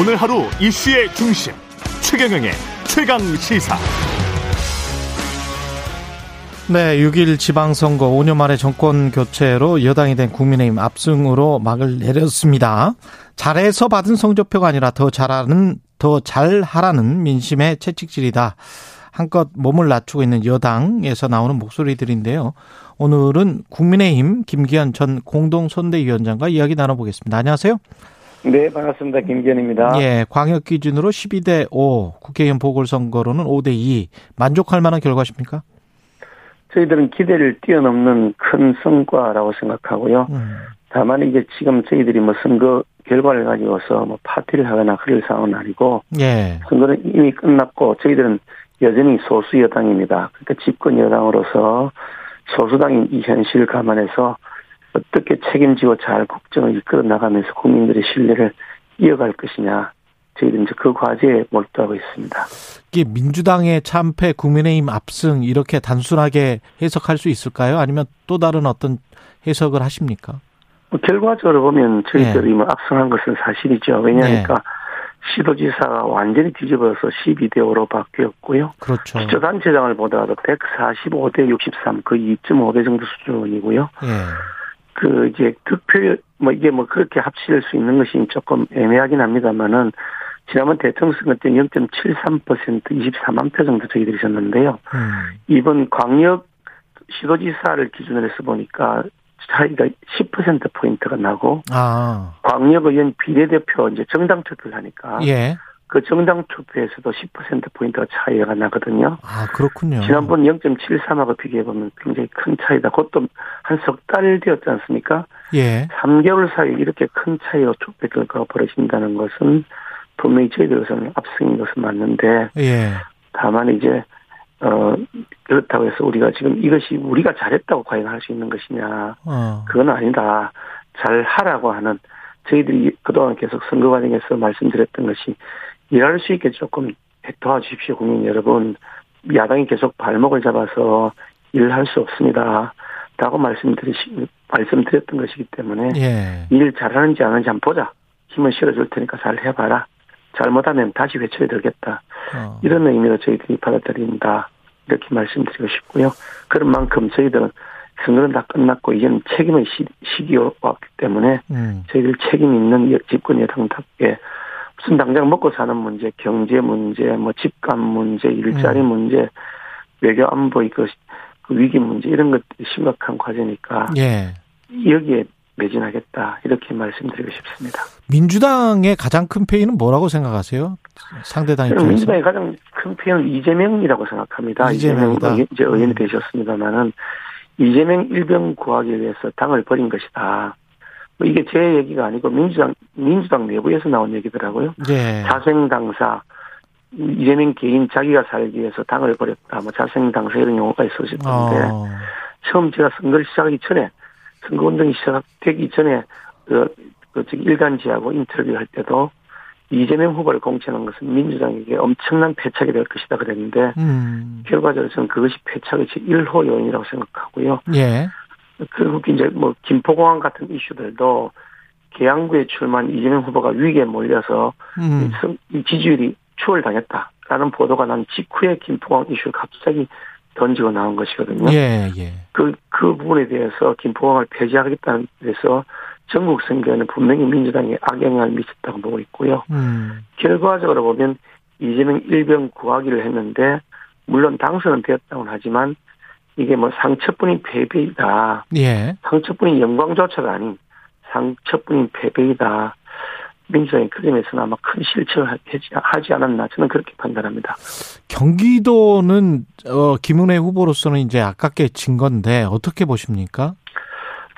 오늘 하루 이슈의 중심 최경영의 최강 시사. 네, 6일 지방선거 5년 만에 정권 교체로 여당이 된 국민의힘 압승으로 막을 내렸습니다. 잘해서 받은 성적표가 아니라 더 잘하는 더 잘하라는 민심의 채찍질이다. 한껏 몸을 낮추고 있는 여당에서 나오는 목소리들인데요. 오늘은 국민의힘 김기현 전 공동선대위원장과 이야기 나눠보겠습니다. 안녕하세요. 네, 반갑습니다. 김기현입니다. 예, 광역 기준으로 12대 5, 국회의원 보궐선거로는 5대 2. 만족할 만한 결과십니까? 저희들은 기대를 뛰어넘는 큰 성과라고 생각하고요. 음. 다만 이게 지금 저희들이 뭐 선거 결과를 가지고서 뭐 파티를 하거나 그럴 상황은 아니고 예. 선거는 이미 끝났고 저희들은 여전히 소수 여당입니다. 그러니까 집권 여당으로서 소수당인 이 현실을 감안해서 어떻게 책임지고 잘 국정을 이끌어 나가면서 국민들의 신뢰를 이어갈 것이냐. 저희들은 이제 그 과제에 몰두하고 있습니다. 이게 민주당의 참패, 국민의힘 압승 이렇게 단순하게 해석할 수 있을까요? 아니면 또 다른 어떤 해석을 하십니까? 뭐 결과적으로 보면 저희들이 네. 뭐 압승한 것은 사실이죠. 왜냐하니까 네. 시도지사가 완전히 뒤집어서 12대 5로 바뀌었고요. 그렇죠. 기초단체장을 보더라도 145대 63, 그 2.5배 정도 수준이고요. 예. 그 이제 득표 뭐 이게 뭐 그렇게 합칠 수 있는 것이 조금 애매하긴 합니다만은 지난번 대통령 선거 때 0.73% 24만 표 정도 저희들이 졌는데요. 음. 이번 광역 시도지사를 기준으로 해서 보니까 차이가 10% 포인트가 나고 아. 광역 의원 비례대표 이제 정당 투표를 하니까 예. 그 정당 투표에서도 10% 포인트가 차이가 나거든요. 아 그렇군요. 지난번 0.73하고 비교해 보면 굉장히 큰 차이다. 그것도 한 석 달 되었지 않습니까? 예. 3개월 사이에 이렇게 큰 차이로 투표 결과가 벌어진다는 것은 분명히 저희들로서는 압승인 것은 맞는데 예. 다만 이제 어, 그렇다고 해서 우리가 지금 이것이 우리가 잘했다고 과연 할 수 있는 것이냐. 어. 그건 아니다. 잘 하라고 하는 저희들이 그동안 계속 선거 과정에서 말씀드렸던 것이 일할 수 있게 조금 도와주십시오, 국민 여러분. 야당이 계속 발목을 잡아서 일을 할 수 없습니다. 라고 말씀드리시, 말씀드렸던 것이기 때문에 예. 일 잘하는지 안 하는지 한번 보자. 힘을 실어줄 테니까 잘 해봐라. 잘못하면 다시 회초에 들겠다. 어. 이런 의미로 저희들이 받아들인다. 이렇게 말씀드리고 싶고요. 그런 만큼 저희들은 선거는 다 끝났고 이제는 책임의 시, 기가 왔기 때문에 음. 저희들 책임 있는 집권 여당답게 무슨 당장 먹고 사는 문제, 경제 문제, 뭐 집값 문제, 일자리 음. 문제, 외교 안보 이거 그 위기 문제 이런 것들이 심각한 과제니까 예. 여기에 매진하겠다 이렇게 말씀드리고 싶습니다. 민주당의 가장 큰 페이는 뭐라고 생각하세요? 상대당 입장에서 민주당의 가장 큰 페이는 이재명이라고 생각합니다. 이재명이다. 이재명 이제 의원이 음. 되셨습니다만은 이재명 일병 구하기 위해서 당을 버린 것이다. 뭐 이게 제 얘기가 아니고 민주당 민주당 내부에서 나온 얘기더라고요. 네. 자생 당사 이재명 개인 자기가 살기 위해서 당을 버렸다. 뭐 자생 당사 이런 용어가 있었는데 어. 처음 제가 선거를 시작하기 전에 선거 운동이 시작되기 전에 그, 그 일간지하고 인터뷰할 때도 이재명 후보를 공천한 것은 민주당에게 엄청난 패착이 될 것이다 그랬는데 음. 결과적으로 저는 그것이 패착의 제 1호 요인이라고 생각하고요. 예. 그리고 이제 뭐 김포공항 같은 이슈들도 계양구에 출마한 이재명 후보가 위기에 몰려서 음. 이 지지율이 추월당했다라는 보도가 난 직후에 김포공항 이슈를 갑자기 던지고 나온 것이거든요. 예, 예. 그, 그 부분에 대해서 김포공항을 폐지하겠다는 데서 전국 선거에는 분명히 민주당이 악영향을 미쳤다고 보고 있고요. 음. 결과적으로 보면 이재명 일병 구하기를 했는데 물론 당선은 되었다고는 하지만 이게 뭐 상처뿐인 패배이다. 예. 상처뿐인 영광조차가 아닌 상처뿐인 패배이다. 민주당의 그림에서는 아마 큰 실체를 하지 않았나 저는 그렇게 판단합니다. 경기도는 어, 김은혜 후보로서는 이제 아깝게 진 건데 어떻게 보십니까?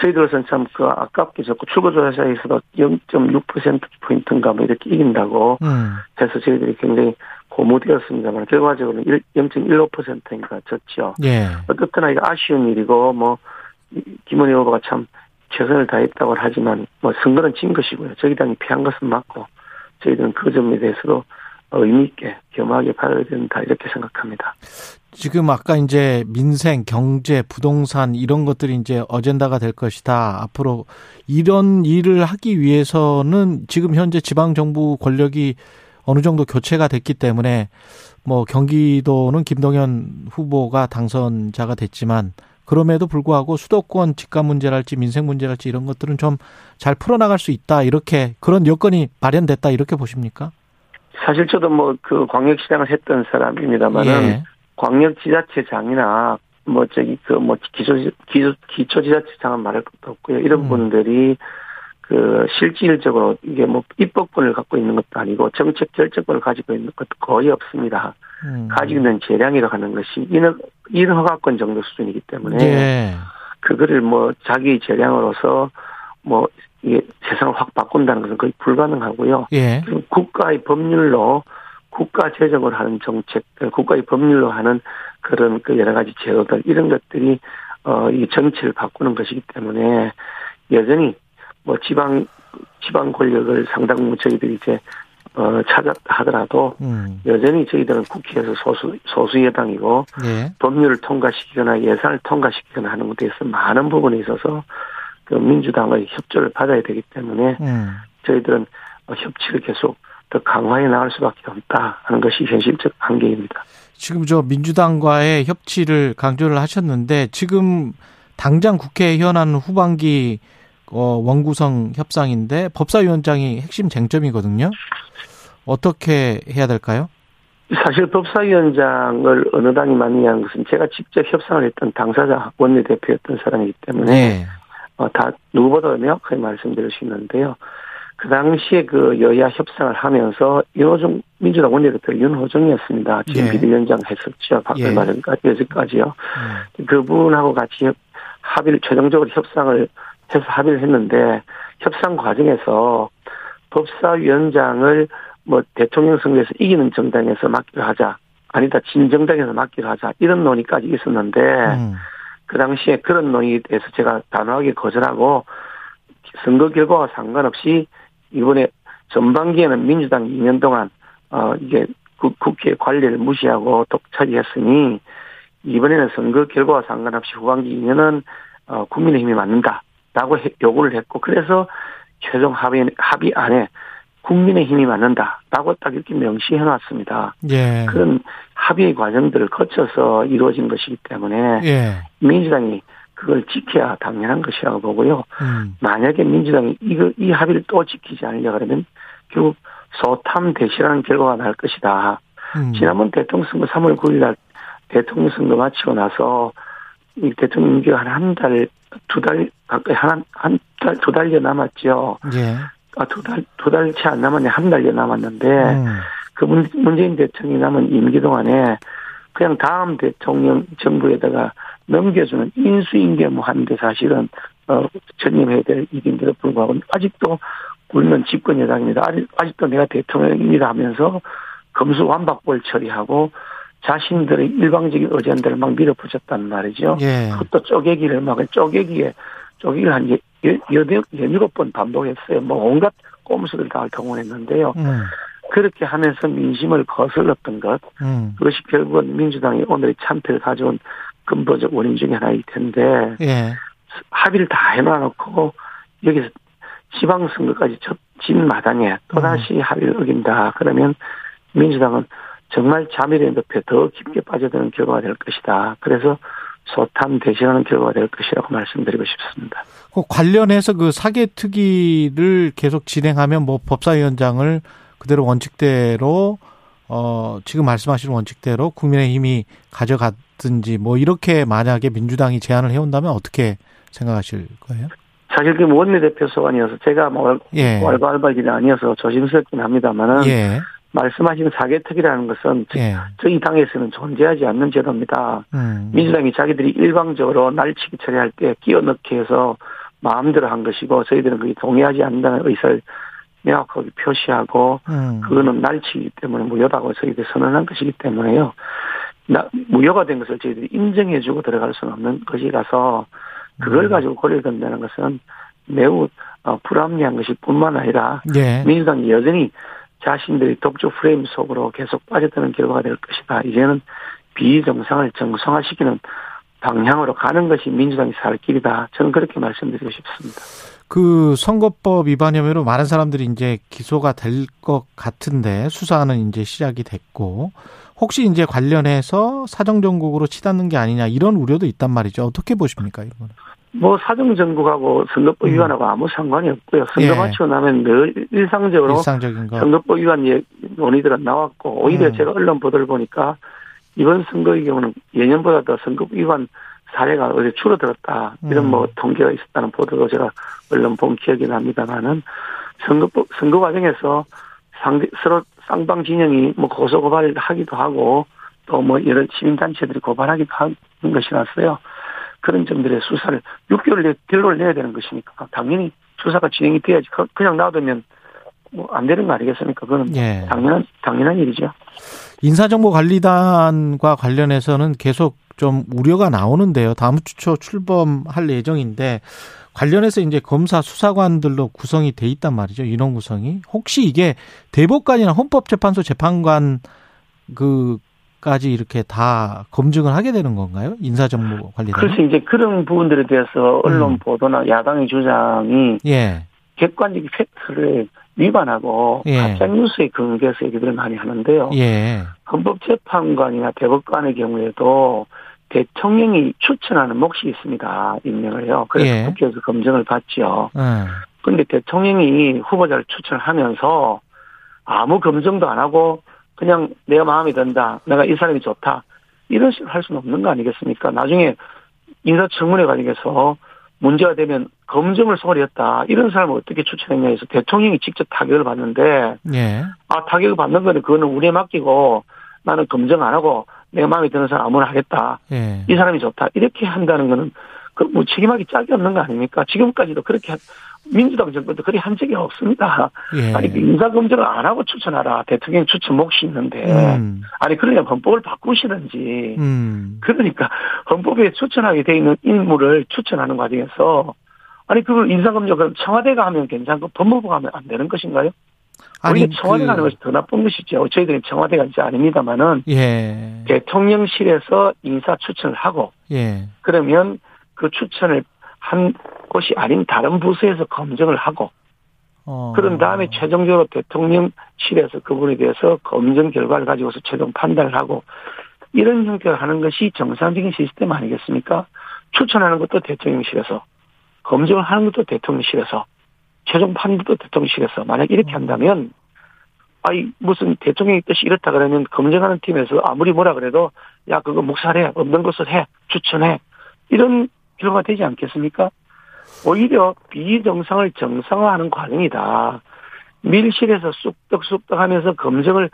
저희들로서는 참 그 아깝게 졌고 출구조사에서도 0.6%포인트인가 뭐 이렇게 이긴다고 음. 해서 저희들이 굉장히 고무되었습니다만 결과적으로는 0.15%인가 졌죠. 예. 어떻거나 이거 아쉬운 일이고 뭐 김은혜 후보가 참 최선을 다했다고 하지만 뭐 선거는 진 것이고요. 저희 당이 피한 것은 맞고 저희들은 그 점에 대해서도 의미 있게 겸하게 받아야 된다 이렇게 생각합니다. 지금 아까 이제 민생, 경제, 부동산 이런 것들이 이제 어젠다가 될 것이다. 앞으로 이런 일을 하기 위해서는 지금 현재 지방 정부 권력이 어느 정도 교체가 됐기 때문에 뭐 경기도는 김동연 후보가 당선자가 됐지만 그럼에도 불구하고 수도권 집값 문제랄지 민생 문제랄지 이런 것들은 좀 잘 풀어나갈 수 있다 이렇게 그런 여건이 마련됐다 이렇게 보십니까? 사실 저도 뭐 그 광역시장을 했던 사람입니다만은 예. 광역지자체장이나 뭐 저기 그 뭐 기초 기초 기초지자체장은 말할 것도 없고요. 이런 음. 분들이 그 실질적으로 이게 뭐 입법권을 갖고 있는 것도 아니고 정책 결정권을 가지고 있는 것도 거의 없습니다. 음. 가지고 있는 재량이라고 하는 것이 인허, 인허가권 정도 수준이기 때문에 예. 그거를 뭐 자기 재량으로서 뭐 이게 세상을 확 바꾼다는 것은 거의 불가능하고요. 예. 국가의 법률로 국가 재정을 하는 정책, 국가의 법률로 하는 그런 그 여러 가지 제도들 이런 것들이 어이 정치를 바꾸는 것이기 때문에 여전히 뭐 지방 지방 권력을 상당 부분 저희들이 이제 어 찾았 하더라도 음. 여전히 저희들은 국회에서 소수 소수 여당이고 예. 법률을 통과시키거나 예산을 통과시키거나 하는 것에 있어서 많은 부분에 있어서 그 민주당의 협조를 받아야 되기 때문에 음. 저희들은 협치를 계속 더 강화해 나갈 수밖에 없다 하는 것이 현실적 한계입니다. 지금 저 민주당과의 협치를 강조를 하셨는데 지금 당장 국회에 현안 후반기 어, 원구성 협상인데 법사위원장이 핵심 쟁점이거든요. 어떻게 해야 될까요? 사실 법사위원장을 어느 당이 맡느냐는 것은 제가 직접 협상을 했던 당사자 원내대표였던 사람이기 때문에 네. 어, 다 누구보다 명확하게 말씀드릴 수 있는데요. 그 당시에 그 여야 협상을 하면서 윤호중 민주당 원내대표 윤호중이었습니다. 지금 예. 비대위원장 했었죠. 얼마 예. 전까지 여기까지요. 음. 그분하고 같이 합의를 최종적으로 협상을 해서 합의를 했는데 협상 과정에서 법사위원장을 뭐 대통령 선거에서 이기는 정당에서 맡기로 하자. 아니다 진정당에서 맡기로 하자. 이런 논의까지 있었는데 음. 그 당시에 그런 논의에 대해서 제가 단호하게 거절하고 선거 결과와 상관없이 이번에 전반기에는 민주당 2년 동안 어 이게 국회 관리를 무시하고 독차지했으니 이번에는 선거 결과와 상관없이 후반기 2년은 어 국민의힘이 맞는다 라고 요구를 했고 그래서 최종 합의 합의 안에 국민의 힘이 맞는다라고 딱 이렇게 명시해 놨습니다. 예. 그런 합의 과정들을 거쳐서 이루어진 것이기 때문에 예. 민주당이 그걸 지켜야 당연한 것이라고 보고요. 음. 만약에 민주당이 이거 이 합의를 또 지키지 않으려 그러면 결국 소탐 대시라는 결과가 날 것이다. 음. 지난번 대통령 선거 3월 9일 날 대통령 선거 마치고 나서 이 대통령 임기가 한 달, 두달 가까이 한, 한 달, 두 달여 남았죠. 예. 아, 두 달, 두 달 채 안 남았네. 한 달여 남았는데, 음. 그 문, 문재인 대통령이 남은 임기 동안에 그냥 다음 대통령 정부에다가 넘겨주는 인수인계무한데 사실은 어 전념해야 될 일인데도 불구하고 아직도 우리는 집권 여당입니다. 아직, 아직도 내가 대통령입니다 하면서 검수 완박벌 처리하고 자신들의 일방적인 의견들을 막 밀어붙였단 말이죠. 예. 그것도 쪼개기를 막 쪼개기에 쪼개기를 한 열일곱 번 반복했어요. 뭐 온갖 꼼수를 다 동원했는데요. 음. 그렇게 하면서 민심을 거슬렀던 것, 음. 그것이 결국은 민주당이 오늘의 참패를 가져온 근본적 원인 중에 하나일 텐데 예. 합의를 다 해놔놓고 여기서 지방선거까지 진 마당에 또다시 음. 합의를 어긴다. 그러면 민주당은 정말 자멸의 늪에 더 깊게 빠져드는 결과가 될 것이다. 그래서 소탐 대신하는 결과가 될 것이라고 말씀드리고 싶습니다. 그 관련해서 그 사개 특위를 계속 진행하면 뭐 법사위원장을 그대로 원칙대로 어 지금 말씀하신 원칙대로 국민의힘이 가져갔 든지 뭐 이렇게 만약에 민주당이 제안을 해온다면 어떻게 생각하실 거예요? 사실 그 원내대표 소관이어서 제가 뭐 예. 왈가왈부일이 아니어서 조심스럽긴 합니다만은 예. 말씀하신 사개특위라는 것은 예. 저희 당에서는 존재하지 않는 제도입니다. 음. 민주당이 자기들이 일방적으로 날치기 처리할 때 끼어넣기 해서 마음대로 한 것이고 저희들은 그게 동의하지 않는다는 의사를 명확하게 표시하고 음. 그거는 날치기 때문에 무효다고 저희들이 선언한 것이기 때문에요. 무효가 된 것을 저희들이 인정해주고 들어갈 수는 없는 것이라서 그걸 음. 가지고 고려된다는 것은 매우 어, 불합리한 것이 뿐만 아니라 예. 민주당이 여전히 자신들이 독주 프레임 속으로 계속 빠져드는 결과가 될 것이다. 이제는 비정상을 정상화시키는 방향으로 가는 것이 민주당이 살 길이다. 저는 그렇게 말씀드리고 싶습니다. 그 선거법 위반 혐의로 많은 사람들이 이제 기소가 될 것 같은데 수사는 이제 시작이 됐고 혹시 이제 관련해서 사정정국으로 치닫는 게 아니냐 이런 우려도 있단 말이죠. 어떻게 보십니까 이거는? 뭐 사정정국하고 선거법 음. 위반하고 아무 상관이 없고요. 선거 예. 마치고 나면 늘 일상적으로 일상적인 거. 선거법 위반 논의들은 나왔고 오히려 음. 제가 언론 보도를 보니까 이번 선거의 경우는 예년보다 더 선거법 위반 사례가 어제 줄어들었다. 이런 음. 뭐 통계가 있었다는 보도도 제가 언론 본 기억이 납니다만은 선거법, 선거 과정에서 상대, 서로 쌍방 진영이 뭐 고소 고발을 하기도 하고 또뭐 여러 시민단체들이 고발하기도 하는 것이라서요. 그런 점들의 수사를 6개월 내에 결론을 내야 되는 것이니까 당연히 수사가 진행이 돼야지 그냥 놔두면 뭐 안 되는 거 아니겠습니까? 그거는 예. 당연한 당연한 일이죠. 인사정보관리단과 관련해서는 계속 좀 우려가 나오는데요. 다음 주 초 출범할 예정인데 관련해서 이제 검사 수사관들로 구성이 돼 있단 말이죠. 인원 구성이 혹시 이게 대법관이나 헌법재판소 재판관 그 까지 이렇게 다 검증을 하게 되는 건가요? 인사정보 관리단. 그래서 이제 그런 부분들에 대해서 언론 음. 보도나 야당의 주장이 예. 객관적인 팩트를 위반하고 예. 가짜 뉴스에 근거해서 얘기들을 많이 하는데요. 예. 헌법재판관이나 대법관의 경우에도 대통령이 추천하는 몫이 있습니다. 임명을 해요. 그래서 예. 국회에서 검증을 받죠. 그런데 예. 대통령이 후보자를 추천하면서 아무 검증도 안 하고 그냥 내가 마음에 든다. 내가 이 사람이 좋다. 이런 식으로 할 수는 없는 거 아니겠습니까? 나중에 인사청문회 과정에서 문제가 되면 검증을 소홀히 했다. 이런 사람을 어떻게 추천했냐 해서 대통령이 직접 타격을 받는데, 예. 아, 타격을 받는 거는 그거는 우리에 맡기고 나는 검증 안 하고 내 마음에 드는 사람 아무나 하겠다. 예. 이 사람이 좋다. 이렇게 한다는 거는 그뭐 책임하기 짝이 없는 거 아닙니까? 지금까지도 그렇게 민주당 정권도 그리 한 적이 없습니다. 예. 아니 그 인사검증을 안 하고 추천하라. 대통령 추천 몫이 있는데 음. 아니 그러냐 헌법을 바꾸시든지 음. 그러니까 헌법에 추천하게 돼 있는 인물을 추천하는 과정에서 아니 그걸 인사검증 그럼 청와대가 하면 괜찮고 법무부가 하면 안 되는 것인가요? 아니 청와대가 하는 그... 것이 더 나쁜 것이죠. 저희들은 청와대가 이제 아닙니다만은 예. 대통령실에서 인사 추천을 하고 예. 그러면 그 추천을 한 곳이 아닌 다른 부서에서 검증을 하고 어. 그런 다음에 최종적으로 대통령실에서 그분에 대해서 검증 결과를 가지고서 최종 판단을 하고 이런 형태로 하는 것이 정상적인 시스템 아니겠습니까? 추천하는 것도 대통령실에서 검증을 하는 것도 대통령실에서 최종 판단도 대통령실에서 만약 이렇게 음. 한다면 아이 무슨 대통령의 뜻이 이렇다 그러면 검증하는 팀에서 아무리 뭐라 그래도 야 그거 묵살해 없는 것을 해 추천해 이런 결과가 되지 않겠습니까? 오히려 비정상을 정상화하는 과정이다. 밀실에서 쑥떡쑥떡 하면서 검증을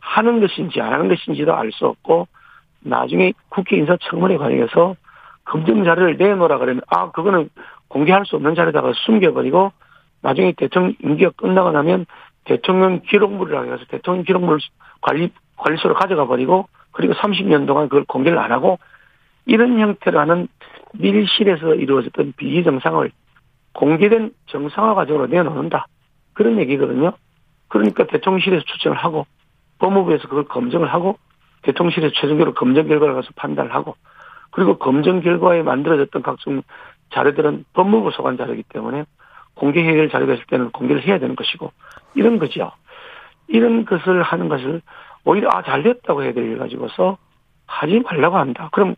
하는 것인지 안 하는 것인지도 알 수 없고 나중에 국회 인사청문회 과정에서 검증 자료를 내놓으라 그러면 아 그거는 공개할 수 없는 자료다가 숨겨버리고 나중에 대통령 임기가 끝나고 나면 대통령 기록물이라고 해서 대통령 기록물 관리 관리소로 가져가 버리고 그리고 30년 동안 그걸 공개를 안 하고 이런 형태로 하는 밀실에서 이루어졌던 비정상을 공개된 정상화 과정으로 내놓는다. 그런 얘기거든요. 그러니까 대통령실에서 추천을 하고 법무부에서 그걸 검증을 하고 대통령실에서 최종적으로 검증 결과를 가서 판단을 하고 그리고 검증 결과에 만들어졌던 각종 자료들은 법무부 소관 자료이기 때문에 공개 해결 자료가 있을 때는 공개를 해야 되는 것이고 이런 거죠. 이런 것을 하는 것을 오히려 아 잘됐다고 해야 될 가지고서 하지 말라고 한다. 그럼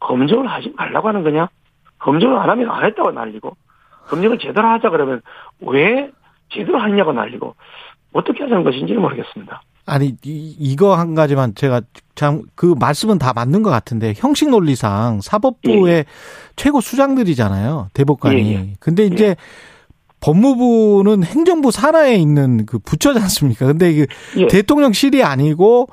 검증을 하지 말라고 하는 거냐? 검증을 안 하면 안 했다고 날리고 검증을 제대로 하자 그러면 왜 제대로 하냐고 날리고 어떻게 하자는 것인지는 모르겠습니다. 아니 이, 이거 한 가지만 제가 참 그 말씀은 다 맞는 것 같은데 형식 논리상 사법부의 예. 최고 수장들이잖아요 대법관이. 예. 예. 근데 이제 예. 법무부는 행정부 산하에 있는 그 부처지 않습니까? 근데 그 예. 대통령실이 아니고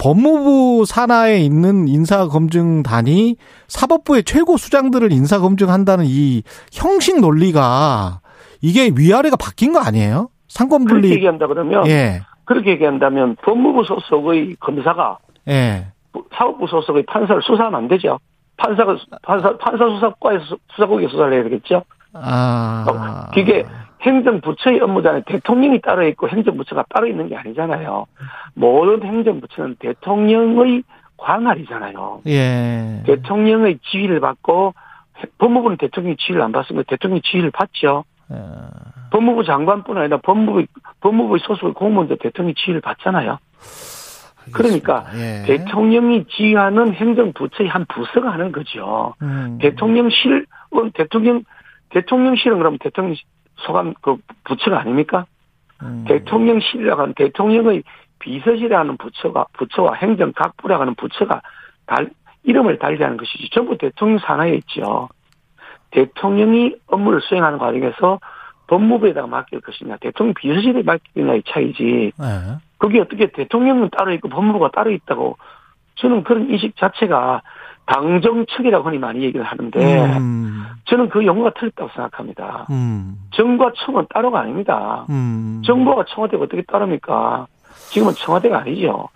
법무부 산하에 있는 인사검증단이 사법부의 최고 수장들을 인사검증한다는 이 형식 논리가 이게 위아래가 바뀐 거 아니에요? 상권분리. 그렇게 얘기한다 그러면. 예. 그렇게 얘기한다면 법무부 소속의 검사가. 예. 사법부 소속의 판사를 수사하면 안 되죠. 판사가, 판사, 판사 수사과에서 수사국에 수사를 해야 되겠죠. 아. 이게 행정부처의 업무잖아요. 대통령이 따로 있고 행정부처가 따로 있는 게 아니잖아요. 모든 행정부처는 대통령의 관할이잖아요. 예. 대통령의 지휘를 받고 법무부는 대통령 지휘를 안 받습니다. 대통령 지휘를 받죠. 예. 법무부 장관뿐 아니라 법무부 법무부의 소속 공무원도 대통령 지휘를 받잖아요. 그러니까 예. 대통령이 지휘하는 행정부처의 한 부서가 하는 거죠. 음. 대통령실, 어, 대통령, 대통령실은 그럼 대통령 소관 그 부처가 아닙니까? 음. 대통령실이라고 하는 대통령의 비서실이라는 부처가, 부처와 행정 각부라고 하는 부처가 달, 이름을 달리하는 것이지. 전부 대통령 산하에 있죠. 대통령이 업무를 수행하는 과정에서 법무부에다가 맡길 것이냐, 대통령 비서실에 맡기냐의 차이지. 네. 그게 어떻게 대통령은 따로 있고 법무부가 따로 있다고 저는 그런 인식 자체가 당정측이라고 흔히 많이 얘기를 하는데 음. 저는 그 용어가 틀렸다고 생각합니다. 음. 정부와 청은 따로가 아닙니다. 음. 정부와 청와대가 어떻게 따릅니까? 지금은 청와대가 아니죠.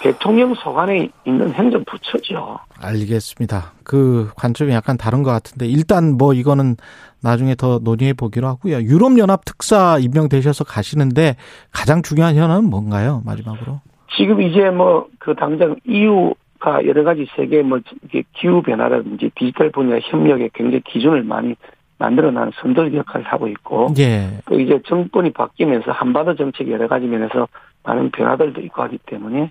대통령 소관에 있는 행정부처죠. 알겠습니다. 그 관점이 약간 다른 것 같은데 일단 뭐 이거는 나중에 더 논의해 보기로 하고요. 유럽연합 특사 임명되셔서 가시는데 가장 중요한 현안은 뭔가요? 마지막으로. 지금 이제 뭐 그 당장 EU 가 여러 가지 세계 뭐 기후 변화라든지 디지털 분야 협력에 굉장히 기준을 많이 만들어놓은 선도 역할을 하고 있고 예. 또 이제 정권이 바뀌면서 한반도 정책 여러 가지 면에서 많은 변화들도 있고 하기 때문에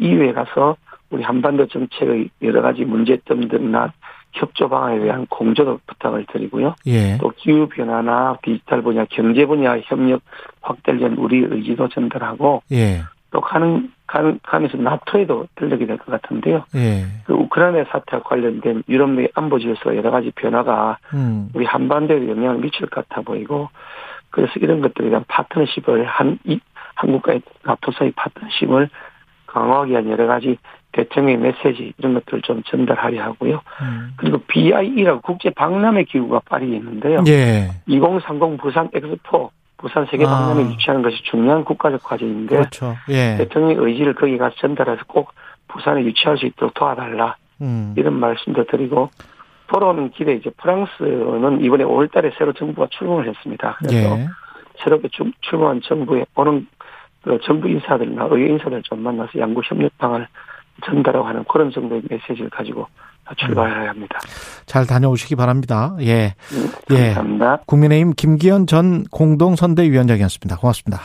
이후에 가서 우리 한반도 정책의 여러 가지 문제점들이나 협조 방안에 대한 공조도 부탁을 드리고요. 예. 또 기후 변화나 디지털 분야, 경제 분야 협력 확대를 위한 우리 의지도 전달하고 예. 또 가는 가는 가면서 나토에도 들르게 될 것 같은데요. 예. 그 우크라이나 사태와 관련된 유럽 내 안보 질서 여러 가지 변화가 음. 우리 한반도에 영향을 미칠 것 같아 보이고 그래서 이런 것들에 대한 파트너십을 한 이, 한국과의 나토 사이 파트너십을 강화하기 위한 여러 가지 대통령의 메시지 이런 것들을 좀 전달하려 하고요. 음. 그리고 BIE라고 국제 박람회 기구가 파리에 있는데요. 예. 2030 부산 엑스포 부산 세계 박람회 아. 유치하는 것이 중요한 국가적 과제인데 그렇죠. 예. 대통령의 의지를 거기 가서 전달해서 꼭 부산에 유치할 수 있도록 도와달라 음. 이런 말씀도 드리고 돌아오는 길에 이제 프랑스는 이번에 5월달에 새로 정부가 출범을 했습니다. 그래서 예. 새롭게 출범한 정부에 오는 그 정부 인사들이나 의회 인사들 좀 만나서 양국 협력 방안을 전달하고 하는 그런 정도의 메시지를 가지고 출발해야 합니다. 잘 다녀오시기 바랍니다. 예. 네, 감사합니다. 예. 국민의힘 김기현 전 공동선대위원장이었습니다. 고맙습니다.